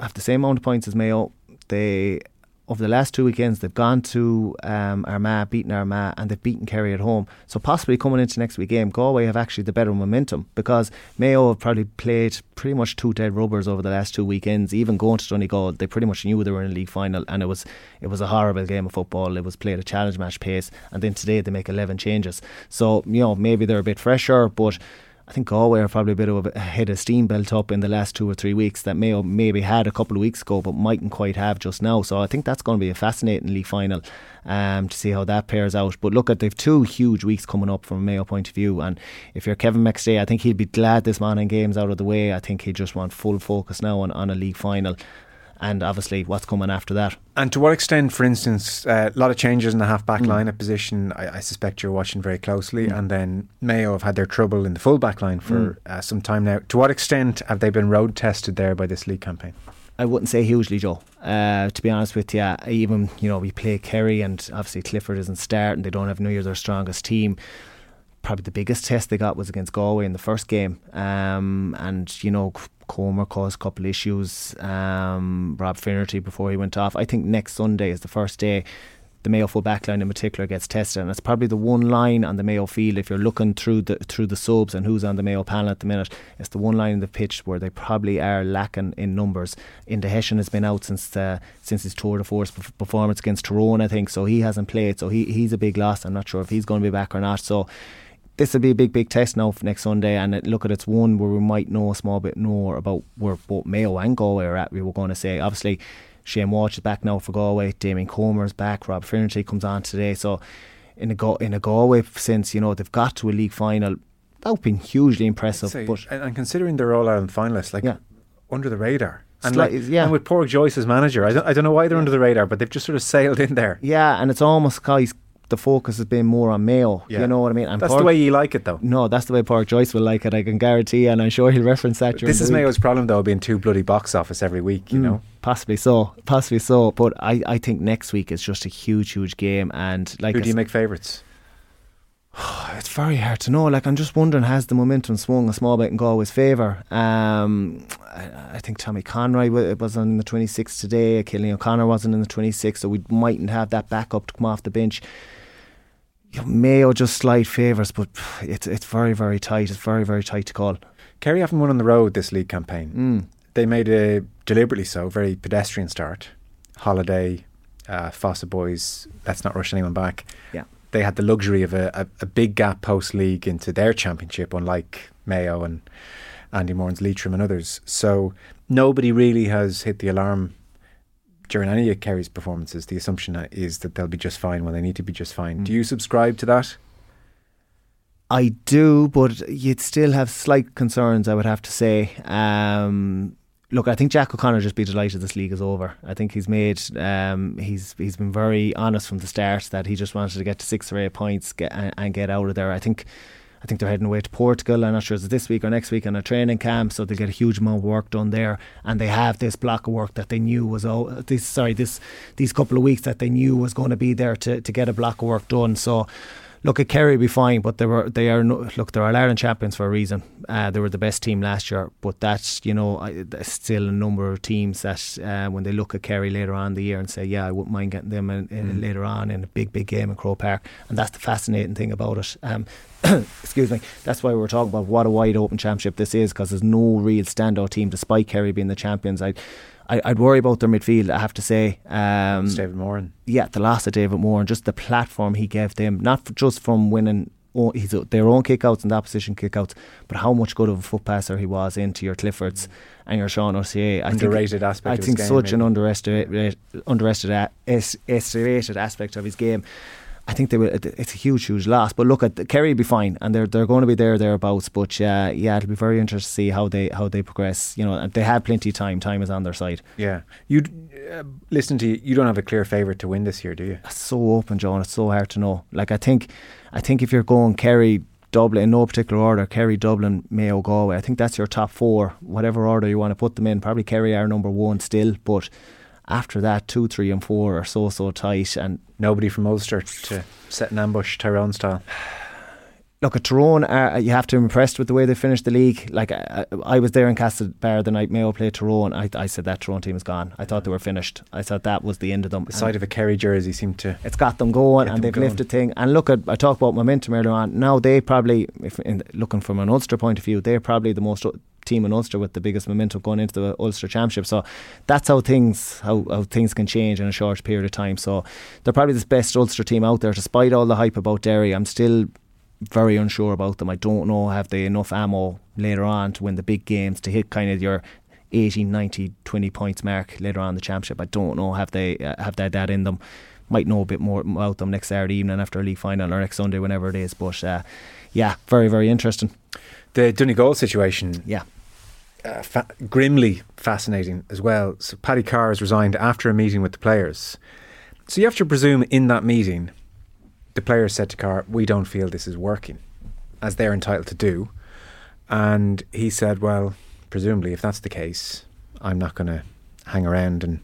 have the same amount of points as Mayo. They over the last two weekends, they've gone to um, Armagh, beaten Armagh, and they've beaten Kerry at home. So possibly coming into next week game, Galway have actually the better momentum because Mayo have probably played pretty much two dead rubbers over the last two weekends. Even going to Donegal, they pretty much knew they were in a league final, and it was it was a horrible game of football. It was played at a challenge match pace, and then today they make eleven changes. So you know maybe they're a bit fresher, but I think Galway are probably a bit of a head of steam built up in the last two or three weeks that Mayo maybe had a couple of weeks ago, but mightn't quite have just now. So I think that's going to be a fascinatingly final um, to see how that pairs out. But look at they've two huge weeks coming up from a Mayo point of view, and if you're Kevin McStay, I think he'd be glad this morning game's out of the way. I think he just want full focus now on, on a league final and obviously what's coming after that. And to what extent, for instance, uh, a lot of changes in the half back mm. line of position, I, I, suspect you're watching very closely, mm. and then Mayo have had their trouble in the full back line for mm. uh, some time now. To what extent have they been road tested there by this league campaign? I wouldn't say hugely, Joe. Uh, to be honest with you, even you know we play Kerry and obviously Clifford isn't starting. They don't have New Year's their strongest team probably the biggest test they got was against Galway in the first game. Um, and, you know, Comer caused a couple issues. Um, Rob Finnerty before he went off. I think next Sunday is the first day the Mayo full back line in particular gets tested, and it's probably the one line on the Mayo field. If you're looking through the through the subs and who's on the Mayo panel at the minute, it's the one line in the pitch where they probably are lacking in numbers. Enda Hession has been out since uh, since his tour de force performance against Tyrone, I think, so he hasn't played. So he he's a big loss. I'm not sure if he's going to be back or not. So this will be a big, big test now for next Sunday. And it, look at it's one where we might know a small bit more about where both Mayo and Galway are at. We were going to say, obviously, Shane Walsh is back now for Galway. Damien Comer's back. Rob Finnerty comes on today. So in a in a Galway sense, you know they've got to a league final. That would be hugely impressive. Say, but and considering they're all Ireland finalists, like yeah. under the radar. And, like, yeah. and with Pádraig Joyce as manager, I don't, I don't know why they're under the radar, but they've just sort of sailed in there. Yeah, and it's almost guys the focus has been more on Mayo. Yeah. You know what I mean? And that's the way you like it, though. No, that's the way Pádraig Joyce will like it. I can guarantee, and I'm sure he'll reference that. This is Mayo's problem, though, being too bloody box office every week. You mm, know, possibly so, possibly so. But I, I think next week is just a huge, huge game. And like, who do you make favourites? it's very hard to know. Like I'm just wondering, has the momentum swung a small bit in Galway's favour? Um, I, I, think Tommy Conroy wasn't in the 26th today. Cillian O'Connor wasn't in the 26th, so we mightn't have that backup to come off the bench. Mayo just slight favours, but it's it's very very tight. It's very very tight to call. Kerry haven't won on the road this league campaign. Mm. They made a deliberately so very pedestrian start. Holiday, uh, Fossa boys. Let's not rush anyone back. Yeah, they had the luxury of a, a, a big gap post league into their championship, unlike Mayo and Andy Moran's Leitrim and others. So nobody really has hit the alarm during any of Kerry's performances, the assumption is that they'll be just fine when they need to be just fine. Mm. Do you subscribe to that? I do, but you'd still have slight concerns, I would have to say. Um, look, I think Jack O'Connor just be delighted this league is over. I think he's made um, he's he's been very honest from the start that he just wanted to get to six or eight points get, and, and get out of there. I think. I think they're heading away to Portugal. I'm not sure it's this week or next week on a training camp, so they'll get a huge amount of work done there. And they have this block of work that they knew was oh, this sorry this these couple of weeks that they knew was going to be there to, to get a block of work done. So look at Kerry be fine, but they were they are no, look they're Ireland champions for a reason. Uh, they were the best team last year, but that's you know still a number of teams that uh, when they look at Kerry later on in the year and say yeah I wouldn't mind getting them in, in mm. later on in a big big game in Croke Park, and that's the fascinating thing about it. Um, excuse me. That's why we are talking about what a wide open championship this is because there's no real standout team despite Kerry being the champions. I I, would worry about their midfield. I have to say, um, it's David Moran. Yeah, the loss of David Moran, and just the platform he gave them, not just from winning his, their own kickouts and opposition kickouts, but how much good of a foot passer he was into your Cliffords mm. and your Sean O'Shea. I underrated think, aspect. I think such maybe. an underestimated, underestimated aspect of his game. I think they will. It's a huge, huge loss. But look, at Kerry will be fine, and they're they're going to be there thereabouts. But uh, yeah, it'll be very interesting to see how they how they progress. You know, they have plenty of time. Time is on their side. Yeah, you uh, listen to you. You don't have a clear favourite to win this year, do you? It's so open, John. It's so hard to know. Like I think, I think if you're going Kerry, Dublin in no particular order, Kerry, Dublin, Mayo, Galway. I think that's your top four, whatever order you want to put them in. Probably Kerry are number one still, but after that, two, three, and four are so so tight, and nobody from Ulster to set an ambush Tyrone style. Look at Tyrone. Uh, uh, you have to be impressed with the way they finished the league. Like I, I was there in Castlebar the night Mayo played Tyrone. I, I said that Tyrone team is gone. I thought they were finished. I thought that was the end of them. The sight of a Kerry jersey seemed to. It's got them going, and them they've going. lifted thing. And look at I talked about momentum earlier on. Now they probably, if in, looking from an Ulster point of view, they're probably the most team in Ulster with the biggest momentum going into the Ulster Championship. So that's how things how, how things can change in a short period of time. So they're probably the best Ulster team out there. Despite all the hype about Derry, I'm still very unsure about them. I don't know have they enough ammo later on to win the big games to hit kind of your 80, 90, 20 points mark later on in the championship. I don't know have they uh, have that that in them. Might know a bit more about them next Saturday evening after a league final or next Sunday, whenever it is. But uh, yeah, very very interesting. The Donegal situation, yeah, uh, fa- grimly fascinating as well. So Paddy Carr has resigned after a meeting with the players. So you have to presume in that meeting, the players said to Carr, "We don't feel this is working," as they're entitled to do. And he said, "Well, presumably, if that's the case, I'm not going to hang around and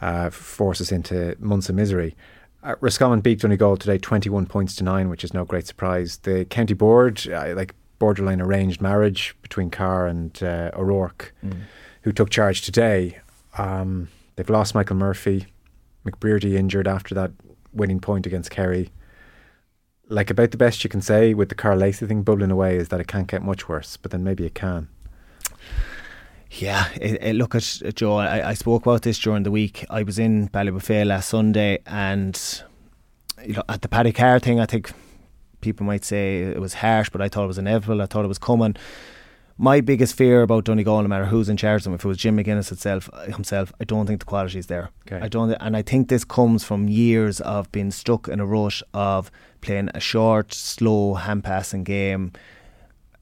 uh, force us into months of misery." Uh, Roscommon beat Donegal today, twenty-one points to nine, which is no great surprise. The county board, uh, like borderline arranged marriage between Carr and uh, O'Rourke, mm. who took charge today. Um, they've lost Michael Murphy, McBrearty injured after that winning point against Kerry. Like about the best you can say with the Karl Lacey thing bubbling away is that it can't get much worse, but then maybe it can. Yeah, it, it, look at uh, Joe. I, I, spoke about this during the week. I was in Ballybofey last Sunday, and you know, at the Paddy Carr thing, I think people might say it was harsh, but I thought it was inevitable. I thought it was coming. My biggest fear about Donegal, no matter who's in charge of them, if it was Jim McGuinness itself, uh, himself, I don't think the quality is there. Okay. I don't, and I think this comes from years of being stuck in a rush of playing a short, slow, hand passing game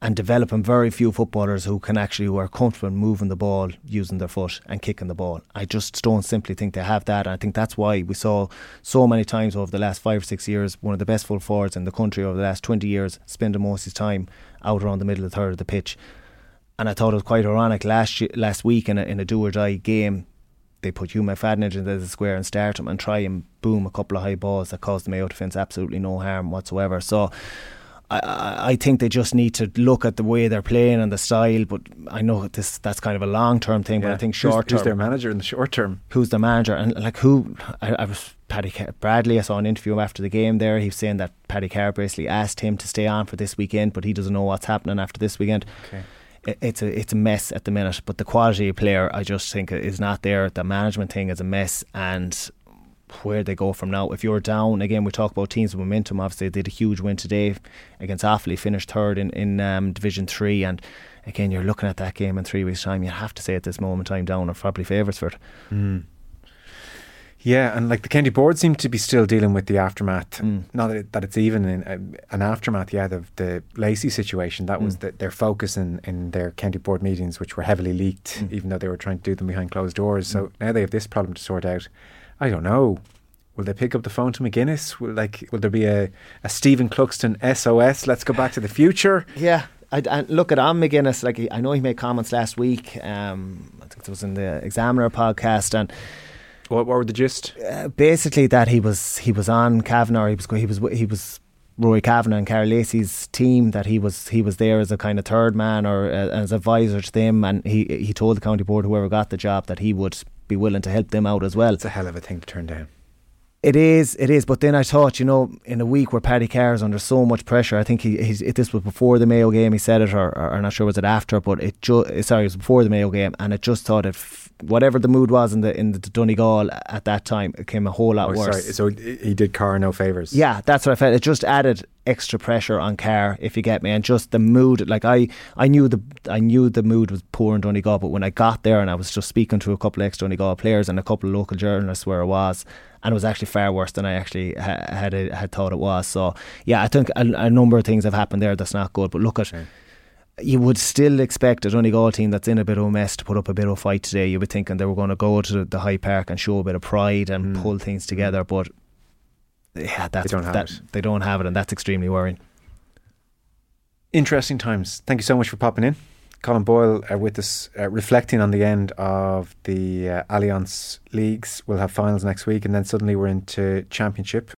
and developing very few footballers who can actually who are comfortable moving the ball, using their foot and kicking the ball. I just don't simply think they have that. And I think that's why we saw so many times over the last five or six years one of the best full forwards in the country over the last twenty years spending most of his time out around the middle of the third of the pitch. And I thought it was quite ironic last year, last week in a, in a do or die game. They put Hugh McFadden into the square and start him and try and boom a couple of high balls that caused the Mayo defence absolutely no harm whatsoever. So I, I think they just need to look at the way they're playing and the style. But I know this that's kind of a long term thing. Yeah. But I think short term, who's, their manager in the short term? Who's the manager? And like who? I, I was Paddy Bradley. I saw an interview after the game. There, he's saying that Paddy Carr basically asked him to stay on for this weekend, but he doesn't know what's happening after this weekend. Okay it's a it's a mess at the minute. But the quality of player, I just think, is not there. The management thing is a mess, and where they go from now. If you're down again, we talk about teams with momentum. Obviously, they did a huge win today against Offaly, finished third in in um, Division Three, and again, you're looking at that game in three weeks' time. You have to say at this moment, I'm down are probably favourites for it. Mm. Yeah, and like the county board seem to be still dealing with the aftermath. Mm. Not that, that it's even in, uh, an aftermath, yeah, of the Lacey situation. That was Mm. the, their focus in, in their county board meetings, which were heavily leaked, Mm. even though they were trying to do them behind closed doors. So now they have this problem to sort out. I don't know. Will they pick up the phone to McGuinness? Will like will there be a, a Stephen Cluxton SOS? Let's go back to the future. Yeah, I, I look at Am McGuinness. Like I know he made comments last week. Um, I think it was in the Examiner podcast, and What, what were the gist? uh, basically that he was he was on Kavanagh. He was he was he was Rory Kavanagh and Karl Lacey's team. That he was he was there as a kind of third man or uh, as advisor to them, and he he told the county board whoever got the job that he would be willing to help them out as well. It's a hell of a thing to turn down. It is, it is. But then I thought, you know, in a week where Paddy Carr is under so much pressure, I think he, he's, it, this was before the Mayo game. He said it, or, or I'm not sure was it after, but it just sorry, it was before the Mayo game, and it just thought if whatever the mood was in the in the Donegal at that time, it came a whole lot Oh, worse. sorry, so he did Carr no favours. Yeah, that's what I felt. It just added extra pressure on Carr, if you get me, and just the mood. Like I, I knew the I knew the mood was poor in Donegal, but when I got there and I was just speaking to a couple of ex Donegal players and a couple of local journalists where it was, and it was actually far worse than I actually ha- had had thought it was. So yeah, I think a, a number of things have happened there that's not good. But look at. You would still expect a Donegal team that's in a bit of a mess to put up a bit of a fight today. You would be thinking they were going to go to the Hyde Park and show a bit of pride and pull things together, but yeah, that's don't have that, it. They don't have it, and that's extremely worrying. Interesting times. Thank you so much for popping in. Colm Boyle uh, with us, uh, reflecting on the end of the uh, Allianz leagues. We'll have finals next week, and then suddenly we're into championship.